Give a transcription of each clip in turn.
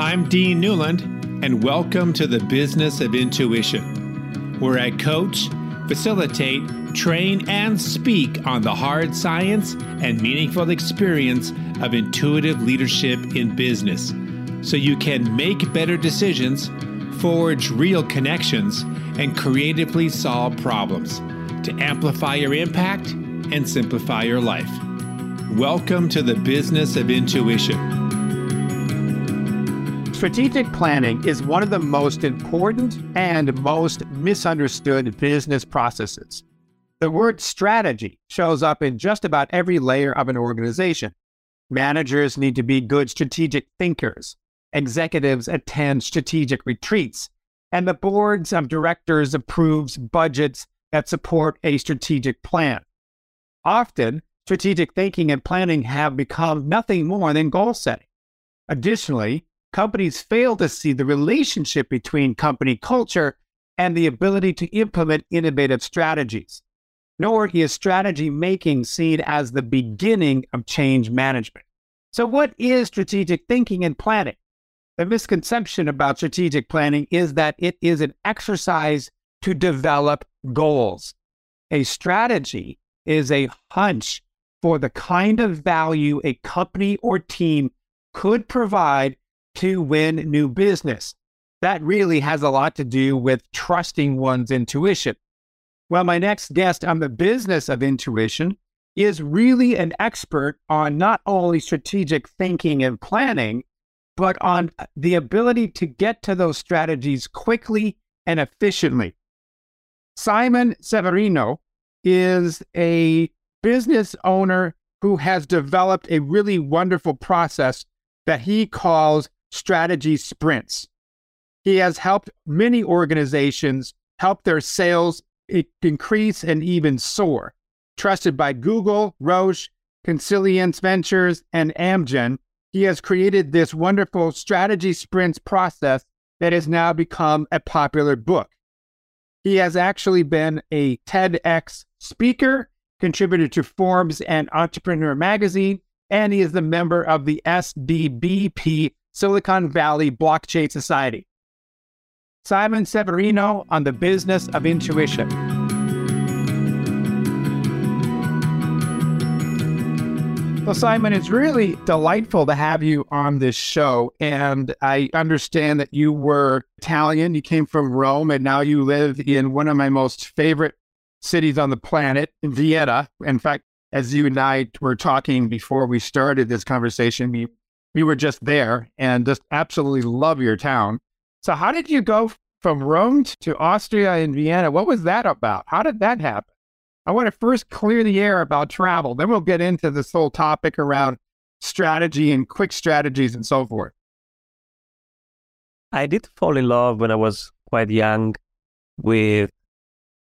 I'm Dean Newlund, and welcome to the Business of Intuition, where I coach, facilitate, train, and speak on the hard science and meaningful experience of intuitive leadership in business so you can make better decisions, forge real connections, and creatively solve problems to amplify your impact and simplify your life. Welcome to the Business of Intuition. Strategic planning is one of the most important and most misunderstood business processes. The word strategy shows up in just about every layer of an organization. Managers need to be good strategic thinkers. Executives attend strategic retreats. And the boards of directors approves budgets that support a strategic plan. Often, strategic thinking and planning have become nothing more than goal setting. Additionally, companies fail to see the relationship between company culture and the ability to implement innovative strategies. Nor is strategy making seen as the beginning of change management. So, what is strategic thinking and planning? The misconception about strategic planning is that it is an exercise to develop goals. A strategy is a hunch for the kind of value a company or team could provide to win new business. That really has a lot to do with trusting one's intuition. Well, my next guest on the business of intuition is really an expert on not only strategic thinking and planning, but on the ability to get to those strategies quickly and efficiently. Simon Severino is a business owner who has developed a really wonderful process that he calls strategy sprints. He has helped many organizations help their sales increase and even soar. Trusted by Google, Roche, Consilience Ventures, and Amgen, he has created this wonderful strategy sprints process that has now become a popular book. He has actually been a TEDx speaker, contributed to Forbes and Entrepreneur magazine, and he is a member of the SVBP Silicon Valley Blockchain Society. Simon Severino on the business of intuition. Well, Simon, it's really delightful to have you on this show. And I understand that you were Italian, you came from Rome, and now you live in one of my most favorite cities on the planet, Vienna. In fact, as you and I were talking before we started this conversation, we we were just there and just absolutely love your town. So, how did you go from Rome to Austria and Vienna? What was that about? How did that happen? I want to first clear the air about travel. Then we'll get into this whole topic around strategy and quick strategies and so forth. I did fall in love when I was quite young with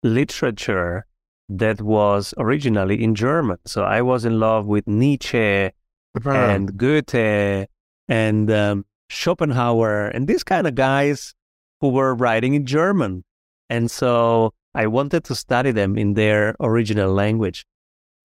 literature that was originally in German. So I was in love with Nietzsche and Goethe and um, Schopenhauer and these kind of guys who were writing in German. And so I wanted to study them in their original language.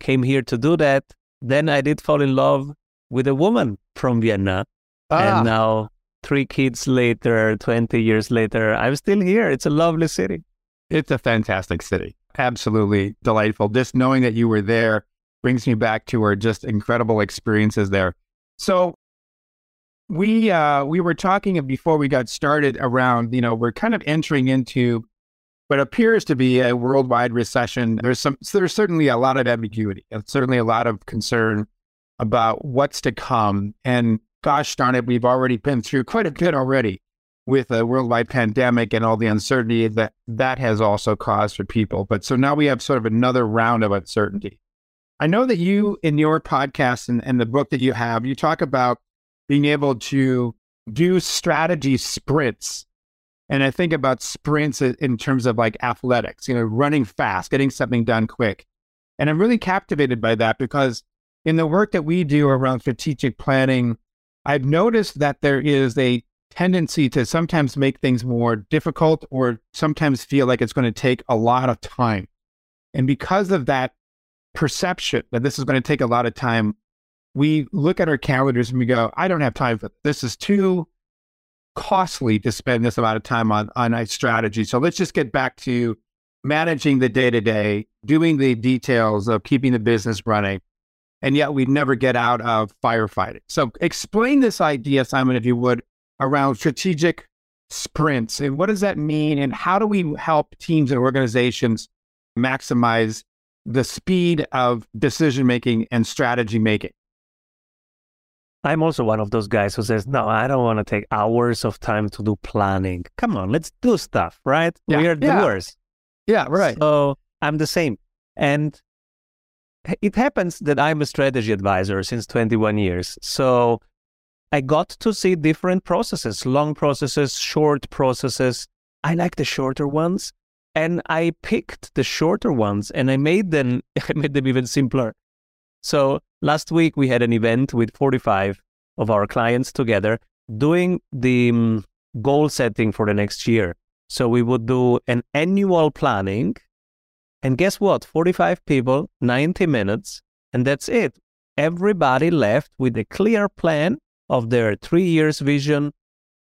Came here to do that. Then I did fall in love with a woman from Vienna. Ah. And now, three kids later, 20 years later, I'm still here. It's a lovely city. It's a fantastic city. Absolutely delightful. Just knowing that you were there brings me back to our just incredible experiences there. So we uh, we were talking before we got started around you know we're kind of entering into what appears to be a worldwide recession. There's some there's certainly a lot of ambiguity. and certainly a lot of concern about what's to come. And gosh darn it, we've already been through quite a bit already with a worldwide pandemic and all the uncertainty that that has also caused for people. But so now we have sort of another round of uncertainty. I know that you, in your podcast and, and the book that you have, you talk about being able to do strategy sprints. And I think about sprints in terms of like athletics, you know, running fast, getting something done quick. And I'm really captivated by that because in the work that we do around strategic planning, I've noticed that there is a tendency to sometimes make things more difficult or sometimes feel like it's going to take a lot of time. And because of that perception that this is going to take a lot of time, we look at our calendars and we go, I don't have time for this. This is too costly to spend this amount of time on, on a strategy. So let's just get back to managing the day to day, doing the details of keeping the business running. And yet we never get out of firefighting. So explain this idea, Simon, if you would, around strategic sprints and what does that mean? And how do we help teams and organizations maximize the speed of decision making and strategy making? I'm also one of those guys who says, no, I don't want to take hours of time to do planning. Come on, let's do stuff, right? Yeah. We are Yeah. worst. Yeah, right. So I'm the same. And it happens that I'm a strategy advisor since 21 years. So I got to see different processes, long processes, short processes. I like the shorter ones. And I picked the shorter ones and I made them I made them even simpler. So last week we had an event with 45 of our clients together doing the um, goal setting for the next year. So we would do an annual planning. And guess what? 45 people, 90 minutes, and that's it. Everybody left with a clear plan of their three years vision,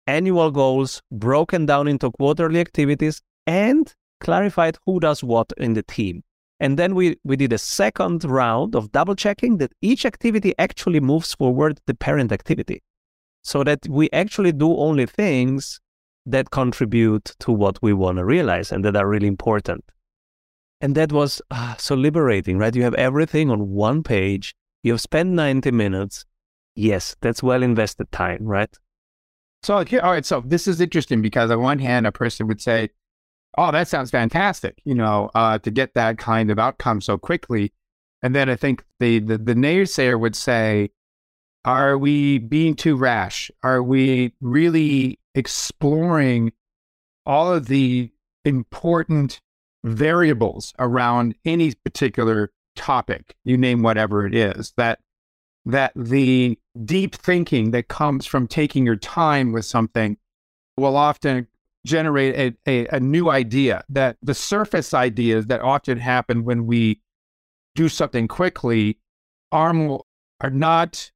annual goals, broken down into quarterly activities, and clarified who does what in the team. And then we, we did a second round of double checking that each activity actually moves forward the parent activity so that we actually do only things that contribute to what we want to realize and that are really important. And that was ah, so liberating, right? You have everything on one page. You have spent 90 minutes. Yes, that's well invested time, right? So here, all right. So this is interesting because on one hand, a person would say, "Oh, that sounds fantastic," you know, uh, to get that kind of outcome so quickly. And then I think the, the the naysayer would say, "Are we being too rash? Are we really exploring all of the important variables around any particular topic? You name whatever it is that." that the deep thinking that comes from taking your time with something will often generate a, a, a, new idea that the surface ideas that often happen when we do something quickly are, are not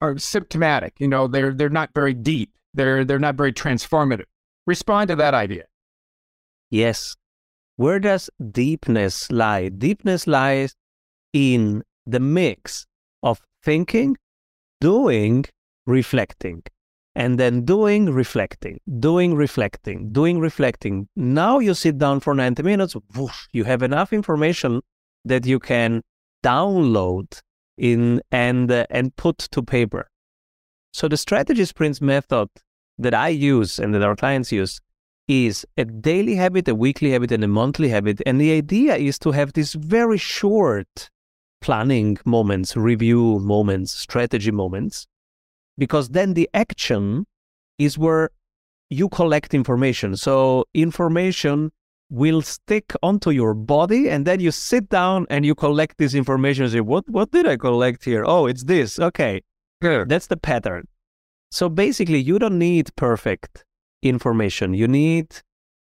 are symptomatic you know they're they're not very deep they're they're not very transformative respond to that idea Yes. Where does deepness lie? Deepness lies in the mix of thinking, doing, reflecting, and then doing, reflecting, doing, reflecting, doing, reflecting. Now you sit down for 90 minutes, whoosh, you have enough information that you can download in and uh, and put to paper. So the strategy sprints method that I use and that our clients use is a daily habit, a weekly habit, and a monthly habit. And the idea is to have these very short planning moments, review moments, strategy moments, because then the action is where you collect information. So information will stick onto your body and then you sit down and you collect this information and say, what, what did I collect here? Oh, it's this. Okay. That's the pattern. So basically, you don't need perfect information. You need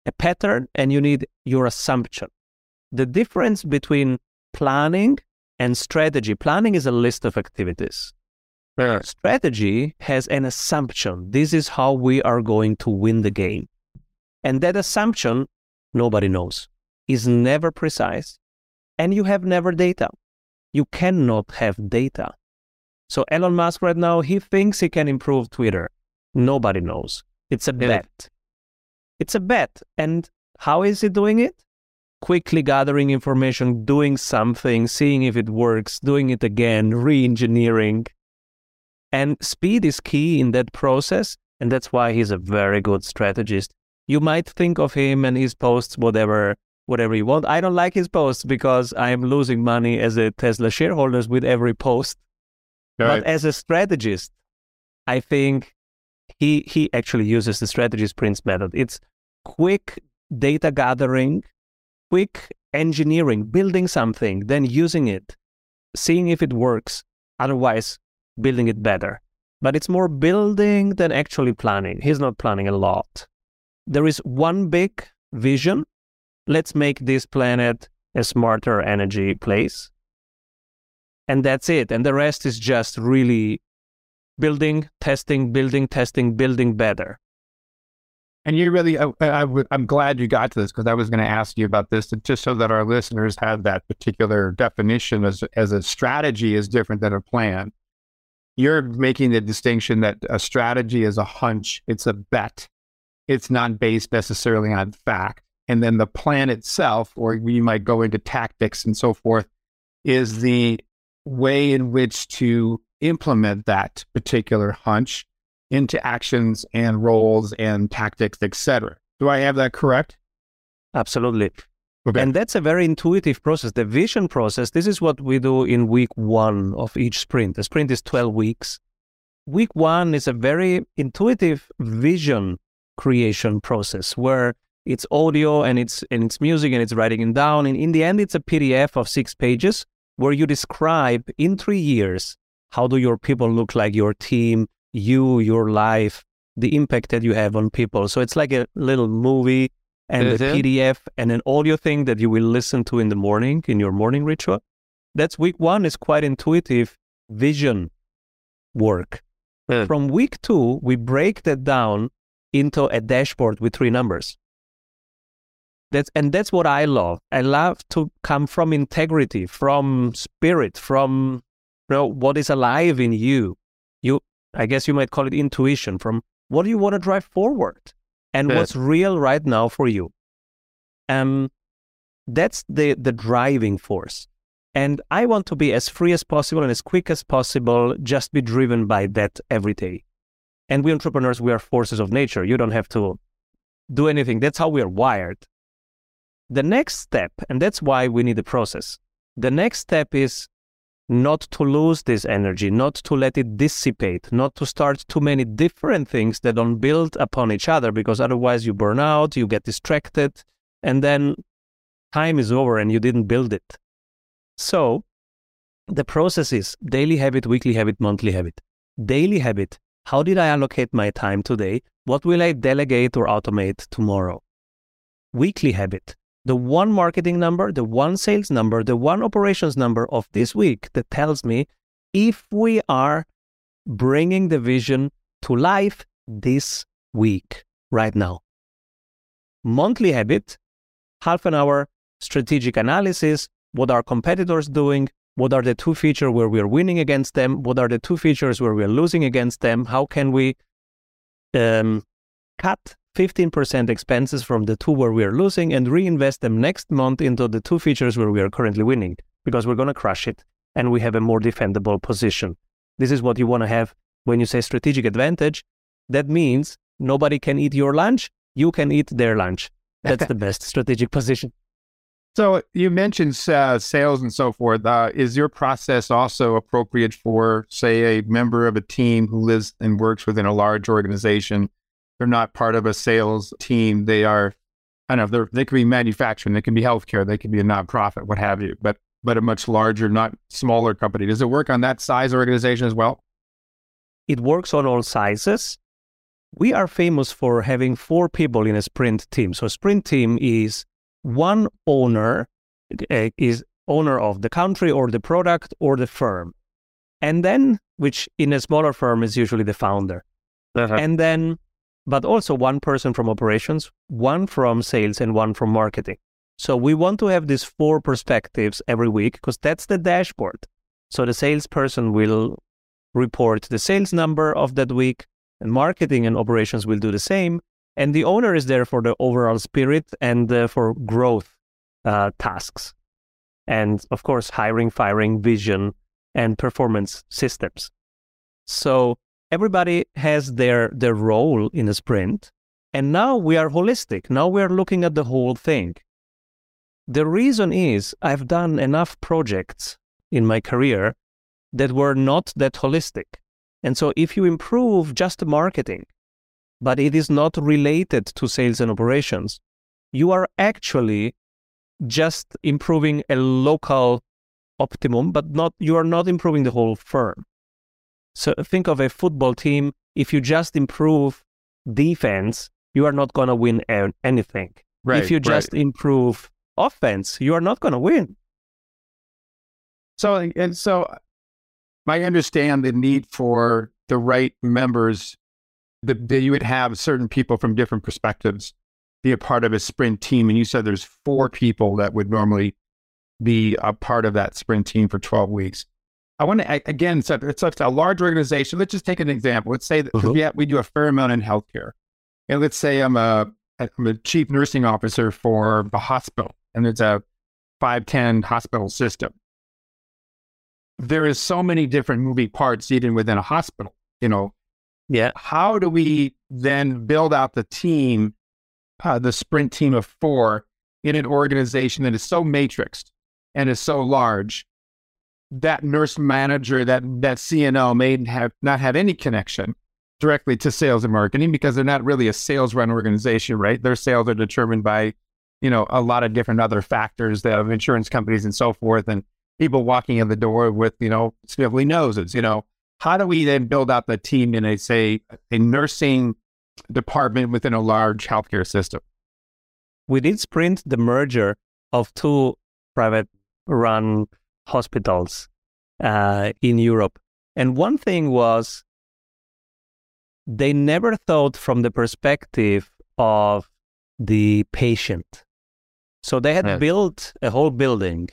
a pattern and you need your assumption. The difference between planning and strategy planning is a list of activities. Strategy has an assumption. This is how we are going to win the game. And that assumption, nobody knows, is never precise. And you have never data. You cannot have data. So Elon Musk right now, he thinks he can improve Twitter. Nobody knows. It's a Yeah. bet. It's a bet. And how is he doing it? Quickly gathering information, doing something, seeing if it works, doing it again, re engineering. And speed is key in that process. And that's why he's a very good strategist. You might think of him and his posts, whatever, whatever you want. I don't like his posts because I'm losing money as a Tesla shareholders with every post. But as a strategist, I think he he actually uses the strategy sprints method. It's quick data gathering, quick engineering, building something, then using it, seeing if it works. Otherwise, building it better. But it's more building than actually planning. He's not planning a lot. There is one big vision. Let's make this planet a smarter energy place. And that's it. And the rest is just really building, testing, building, testing, building better. And you really, I'm glad you got to this because I was going to ask you about this, just so that our listeners have that particular definition as, as a strategy is different than a plan. You're making the distinction that a strategy is a hunch, it's a bet, it's not based necessarily on fact. And then the plan itself, or we might go into tactics and so forth, is the way in which to implement that particular hunch into actions and roles and tactics, etc. Do I have that correct? Absolutely. Okay. And that's a very intuitive process. The vision process, this is what we do in week one of each sprint. The sprint is 12 weeks. Week one is a very intuitive vision creation process where it's audio and it's and it's music and it's writing it down. And in the end, it's a PDF of six pages where you describe in three years how do your people look like, your team, you, your life, the impact that you have on people. So it's like a little movie and a mm-hmm. PDF and an audio thing that you will listen to in the morning in your morning ritual. That's week one is quite intuitive vision work. Mm. From week two, we break that down into a dashboard with three numbers. That's and that's what I love. I love to come from integrity, from spirit, from you know what is alive in you. You I guess you might call it intuition, from what do you want to drive forward and what's real right now for you. Um that's the the driving force. And I want to be as free as possible and as quick as possible, just be driven by that every day. And we entrepreneurs, we are forces of nature. You don't have to do anything. That's how we are wired. The next step, and that's why we need a process, the next step is not to lose this energy, not to let it dissipate, not to start too many different things that don't build upon each other because otherwise you burn out, you get distracted, and then time is over and you didn't build it. So the process is daily habit, weekly habit, monthly habit. Daily habit. How did I allocate my time today? What will I delegate or automate tomorrow? Weekly habit the one marketing number, the one sales number, the one operations number of this week that tells me if we are bringing the vision to life this week, right now. Monthly habit, half an hour strategic analysis, what are competitors doing, what are the two features where we're winning against them, what are the two features where we're losing against them, how can we um, cut 15% expenses from the two where we are losing and reinvest them next month into the two features where we are currently winning because we're going to crush it and we have a more defendable position. This is what you want to have when you say strategic advantage. That means nobody can eat your lunch, you can eat their lunch. That's the best strategic position. So you mentioned uh, sales and so forth. Uh, is your process also appropriate for, say, a member of a team who lives and works within a large organization they're not part of a sales team. They are, I don't know, they can be manufacturing, they can be healthcare, they can be a nonprofit, what have you, but but a much larger, not smaller company. Does it work on that size organization as well? It works on all sizes. We are famous for having four people in a sprint team. So a sprint team is one owner uh, is owner of the country or the product or the firm. And then, which in a smaller firm is usually the founder. Uh-huh. And then but also one person from operations, one from sales, and one from marketing. So we want to have these four perspectives every week because that's the dashboard. So the salesperson will report the sales number of that week, and marketing and operations will do the same. And the owner is there for the overall spirit and uh, for growth uh, tasks. And of course, hiring, firing, vision, and performance systems. So everybody has their their role in a sprint and now we are holistic. Now we are looking at the whole thing. The reason is i've done enough projects in my career that were not that holistic. And so if you improve just marketing but it is not related to sales and operations you are actually just improving a local optimum but not you are not improving the whole firm so think of a football team. If you just improve defense, you are not going to win anything. Right, if you just right. improve offense, you are not going to win. So, and so I understand the need for the right members, that, that you would have certain people from different perspectives be a part of a sprint team. And you said there's four people that would normally be a part of that sprint team for 12 weeks. I want to, again, it's a, it's a large organization. Let's just take an example. Let's say that mm-hmm. yeah, we do a fair amount in healthcare. And let's say I'm a, I'm a chief nursing officer for the hospital and it's a 510 hospital system. There is so many different moving parts even within a hospital, you know. Yeah. How do we then build out the team, uh, the sprint team of four in an organization that is so matrixed and is so large that nurse manager, that that CNO may have not have any connection directly to sales and marketing because they're not really a sales run organization, right? Their sales are determined by, you know, a lot of different other factors of insurance companies and so forth, and people walking in the door with, you know, sniffly noses. You know, how do we then build out the team in a say a nursing department within a large healthcare system? We did sprint the merger of two private run hospitals uh, in Europe. And one thing was they never thought from the perspective of the patient. So they had built a whole building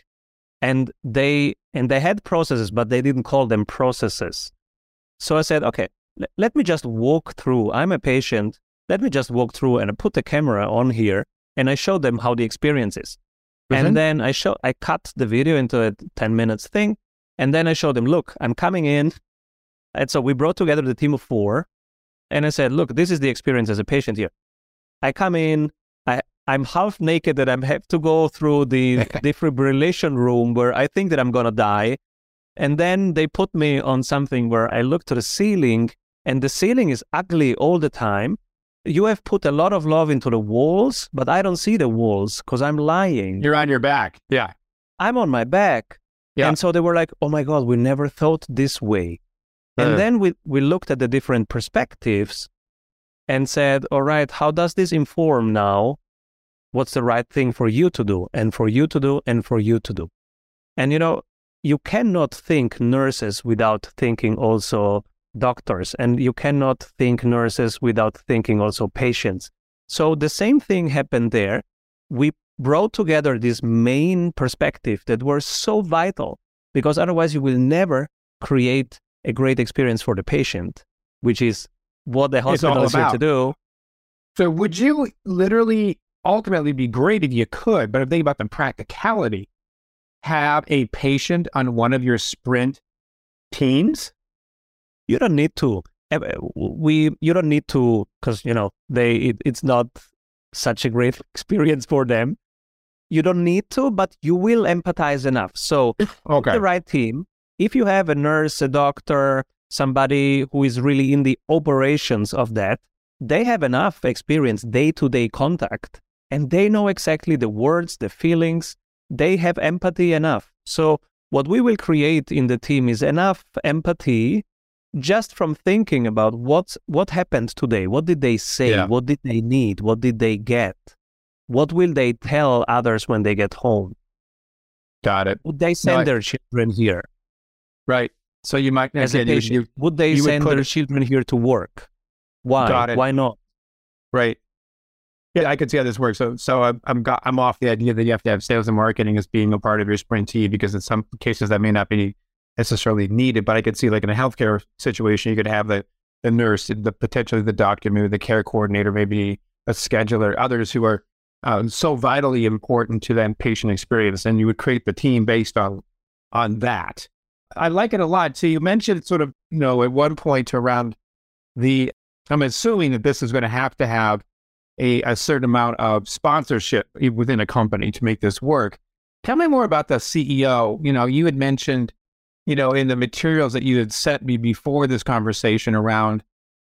and they and they had processes, but they didn't call them processes. So I said, okay, l- let me just walk through. I'm a patient. Let me just walk through and I put the camera on here and I show them how the experience is. And then I show I cut the video into a 10 minutes thing. And then I showed them, look, I'm coming in. And so we brought together the team of four. And I said, look, this is the experience as a patient here. I come in, I, I'm half naked and I have to go through the defibrillation room where I think that I'm going to die. And then they put me on something where I look to the ceiling and the ceiling is ugly all the time you have put a lot of love into the walls, but I don't see the walls because I'm lying. You're on your back. Yeah. I'm on my back. Yeah. And so they were like, oh my God, we never thought this way. Uh. And then we, we looked at the different perspectives and said, all right, how does this inform now what's the right thing for you to do and for you to do and for you to do? And you know, you cannot think nurses without thinking also doctors, and you cannot think nurses without thinking also patients. So the same thing happened there. We brought together this main perspective that were so vital because otherwise you will never create a great experience for the patient, which is what the hospital is here to do. So would you literally ultimately be great if you could, but if think about the practicality, have a patient on one of your sprint teams you don't need to eh, eh, we you don't need to because you know they it, it's not such a great experience for them. You don't need to but you will empathize enough. So okay. the right team. If you have a nurse a doctor somebody who is really in the operations of that they have enough experience day-to-day contact and they know exactly the words the feelings. They have empathy enough. So what we will create in the team is enough empathy just from thinking about what what happened today what did they say yeah. what did they need what did they get what will they tell others when they get home? Got it. Would they send no, their children here? Right. So you might as a patient, you, would they send would put... their children here to work? Why? Got it. why not? Right. Yeah, I could see how this works. So, so I'm I'm, got, I'm off the idea that you have to have sales and marketing as being a part of your sprint team because in some cases that may not be necessarily needed, but I could see like in a healthcare situation, you could have the, the nurse, the potentially the doctor, maybe the care coordinator, maybe a scheduler, others who are um, so vitally important to that patient experience, and you would create the team based on on that. I like it a lot. So you mentioned sort of, you know, at one point around the, I'm assuming that this is going to have to have a, a certain amount of sponsorship within a company to make this work. Tell me more about the CEO. You know, you had mentioned you know, in the materials that you had sent me before this conversation around,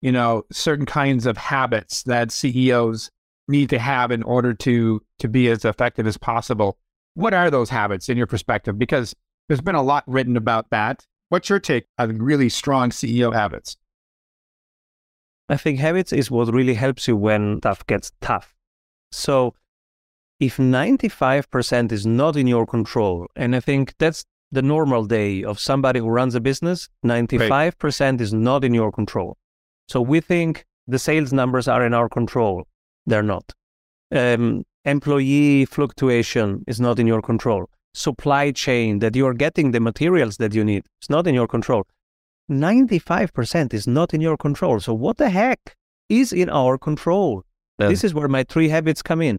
you know, certain kinds of habits that CEOs need to have in order to to be as effective as possible. What are those habits in your perspective? Because there's been a lot written about that. What's your take on really strong CEO habits? I think habits is what really helps you when stuff gets tough. So if 95% is not in your control, and I think that's the normal day of somebody who runs a business, 95% is not in your control. So we think the sales numbers are in our control. They're not. Um, employee fluctuation is not in your control. Supply chain, that you're getting the materials that you need, it's not in your control. 95% is not in your control. So what the heck is in our control? Yeah. This is where my three habits come in.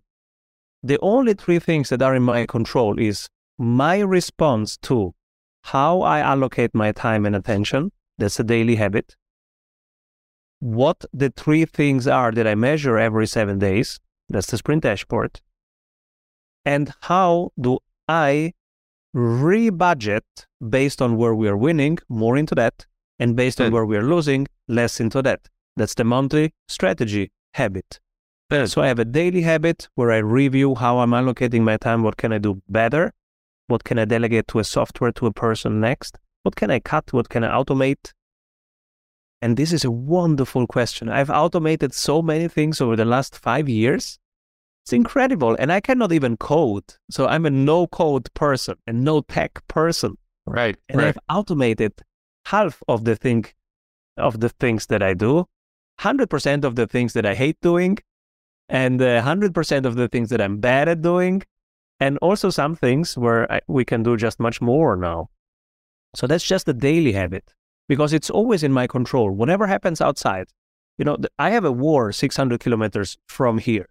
The only three things that are in my control is my response to how I allocate my time and attention. That's a daily habit. What the three things are that I measure every seven days. That's the sprint dashboard. And how do I rebudget based on where we are winning, more into that, and based on where we are losing, less into that. That's the monthly strategy habit. So I have a daily habit where I review how I'm allocating my time, what can I do better, what can I delegate to a software, to a person next, what can I cut, what can I automate. And this is a wonderful question. I've automated so many things over the last five years. It's incredible. And I cannot even code. So I'm a no code person, a no tech person. Right. And right. I've automated half of the thing of the things that I do, 100% of the things that I hate doing, and uh, 100% of the things that I'm bad at doing, and also some things where I, we can do just much more now. So that's just a daily habit because it's always in my control. Whatever happens outside, you know, I have a war 600 kilometers from here.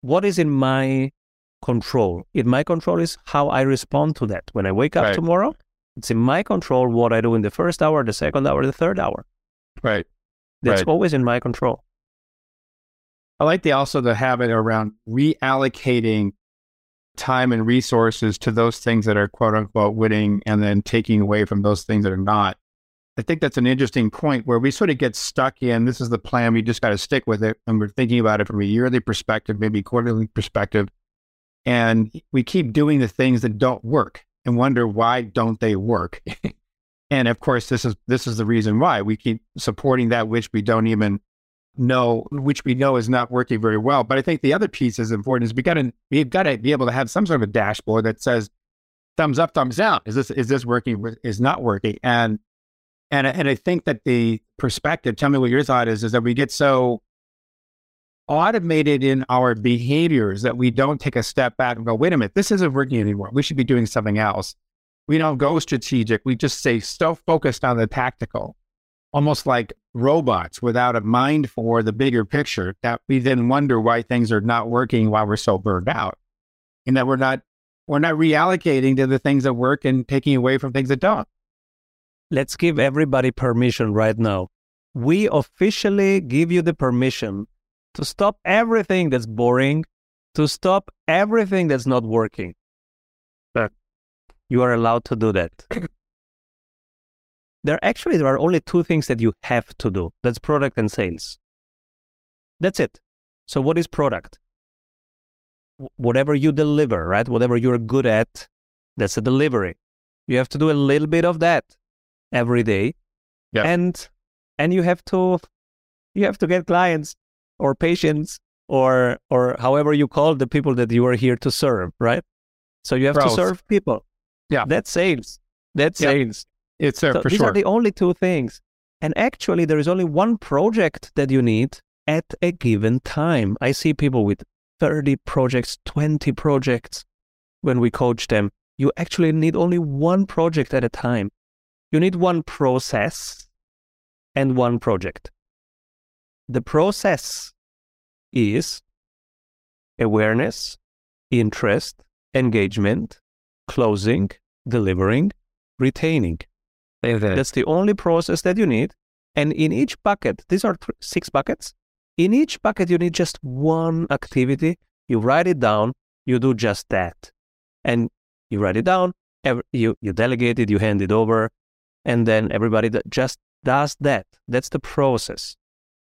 What is in my control? In my control is how I respond to that. When I wake up right. tomorrow, it's in my control what I do in the first hour, the second hour, the third hour. Right. That's right. always in my control. I like the also the habit around reallocating time and resources to those things that are quote unquote winning and then taking away from those things that are not. I think that's an interesting point where we sort of get stuck in this is the plan, we just got to stick with it. And we're thinking about it from a yearly perspective, maybe quarterly perspective. And we keep doing the things that don't work and wonder why don't they work. and of course, this is this is the reason why we keep supporting that which we don't even know, which we know is not working very well. But I think the other piece is important is we got to we've got to be able to have some sort of a dashboard that says thumbs up, thumbs down. Is this is this working? Is not working? And and and I think that the perspective. Tell me what your thought is. Is that we get so automated in our behaviors that we don't take a step back and go, wait a minute, this isn't working anymore. We should be doing something else. We don't go strategic. We just stay so focused on the tactical, almost like robots without a mind for the bigger picture that we then wonder why things are not working while we're so burned out. And that we're not we're not reallocating to the things that work and taking away from things that don't. Let's give everybody permission right now. We officially give you the permission to stop everything that's boring, to stop everything that's not working. But you are allowed to do that. there actually there are only two things that you have to do. That's product and sales. That's it. So what is product? whatever you deliver, right? Whatever you're good at, that's a delivery. You have to do a little bit of that every day. Yeah. And and you have to you have to get clients or patients or or however you call the people that you are here to serve, right? So you have Growth. to serve people. Yeah. That's sales. That's yeah. sales. It's uh, so for these sure. are the only two things. And actually there is only one project that you need at a given time. I see people with 30 projects, 20 projects when we coach them. You actually need only one project at a time. You need one process and one project. The process is awareness, interest, engagement, closing, delivering, retaining. That's the only process that you need. And in each bucket, these are th- six buckets. In each bucket, you need just one activity. You write it down, you do just that. And you write it down, you, you delegate it, you hand it over, and then everybody that just does that. That's the process.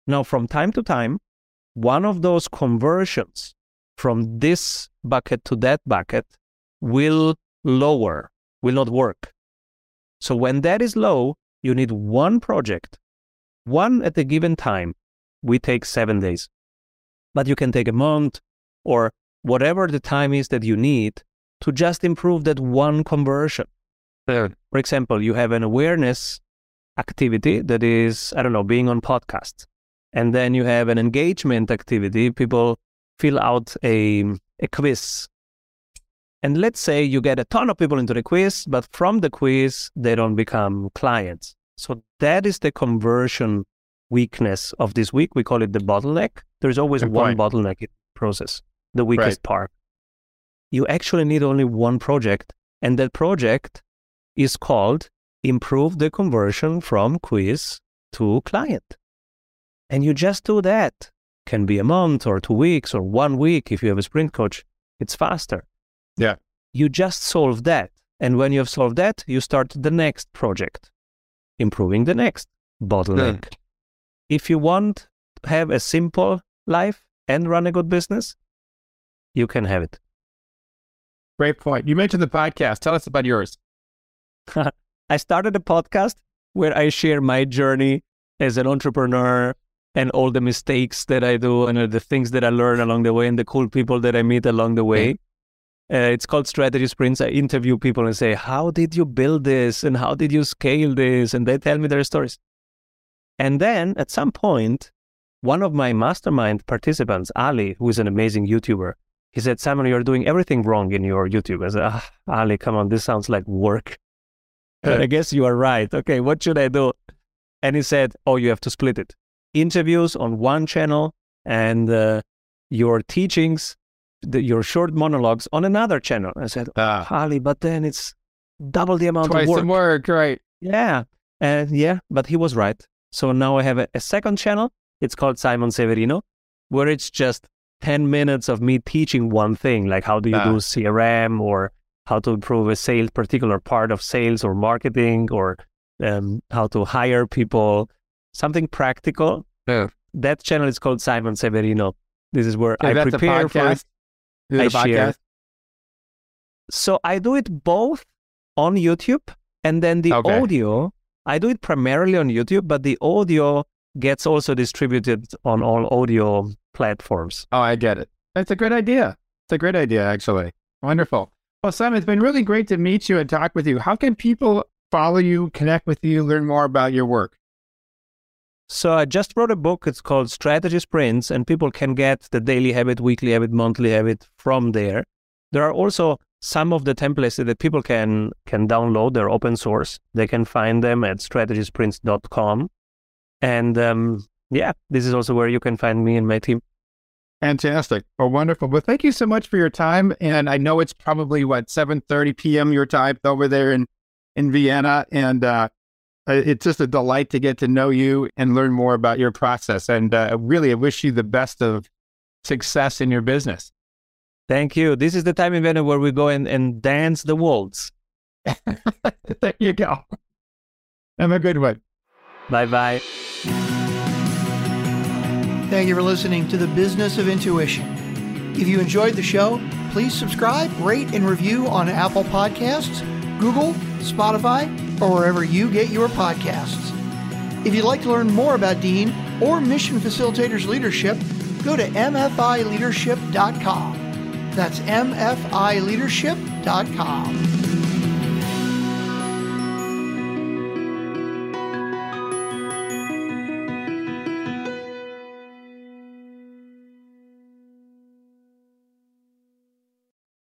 Now, from time to time, one of those conversions from this bucket to that bucket will lower, will not work. So when that is low, you need one project, one at a given time. We take seven days, but you can take a month or whatever the time is that you need to just improve that one conversion. For example, you have an awareness activity that is, I don't know, being on podcast. And then you have an engagement activity. People fill out a, a quiz. And let's say you get a ton of people into the quiz, but from the quiz, they don't become clients. So that is the conversion weakness of this week. We call it the bottleneck. There's always Good one point. bottleneck in the process, the weakest right. part. You actually need only one project, and that project is called improve the conversion from quiz to client. And you just do that. Can be a month or two weeks or one week if you have a sprint coach. It's faster. Yeah. You just solve that. And when you have solved that, you start the next project, improving the next bottleneck. Yeah. If you want to have a simple life and run a good business, you can have it. Great point. You mentioned the podcast. Tell us about yours. I started a podcast where I share my journey as an entrepreneur and all the mistakes that I do and the things that I learn along the way and the cool people that I meet along the way. Hmm. Uh, it's called Strategy Sprints. I interview people and say, How did you build this? And how did you scale this? And they tell me their stories. And then at some point, one of my mastermind participants, Ali, who is an amazing YouTuber, he said, Simon, you're doing everything wrong in your YouTube. I said, ah, Ali, come on, this sounds like work. But I guess you are right. Okay, what should I do? And he said, Oh, you have to split it. Interviews on one channel and uh, your teachings, the, your short monologues on another channel. I said, ah. Ali, but then it's double the amount Twice of work. Twice work, right? Yeah. And yeah, but he was right. So now I have a, a second channel. It's called Simon Severino, where it's just 10 minutes of me teaching one thing, like how do you ah. do CRM or how to improve a sales particular part of sales or marketing or um, how to hire people, something practical. Yeah. That channel is called Simon Severino. This is where I prepare for it. I share. So I do it both on YouTube and then the okay. audio. I do it primarily on YouTube, but the audio gets also distributed on all audio platforms. Oh, I get it. That's a great idea. It's a great idea, actually. Wonderful. Well, Simon, it's been really great to meet you and talk with you. How can people follow you, connect with you, learn more about your work? So I just wrote a book. It's called Strategy Sprints, and people can get the daily habit, weekly habit, monthly habit from there. There are also some of the templates that people can can download. They're open source. They can find them at strategysprints.com. And um, yeah, this is also where you can find me and my team. Fantastic. Well, wonderful. Well, thank you so much for your time. And I know it's probably what 7:30 p.m. your time over there in in Vienna, and uh, it's just a delight to get to know you and learn more about your process. And uh, really, I wish you the best of success in your business. Thank you. This is the time in Vienna where we go and, and dance the waltz. there you go. Have a good one. Bye bye. Thank you for listening to the Business of Intuition. If you enjoyed the show, please subscribe, rate, and review on Apple Podcasts, Google, Spotify, or wherever you get your podcasts. If you'd like to learn more about Dean or Mission Facilitators Leadership, go to mfileadership.com. That's mfileadership.com.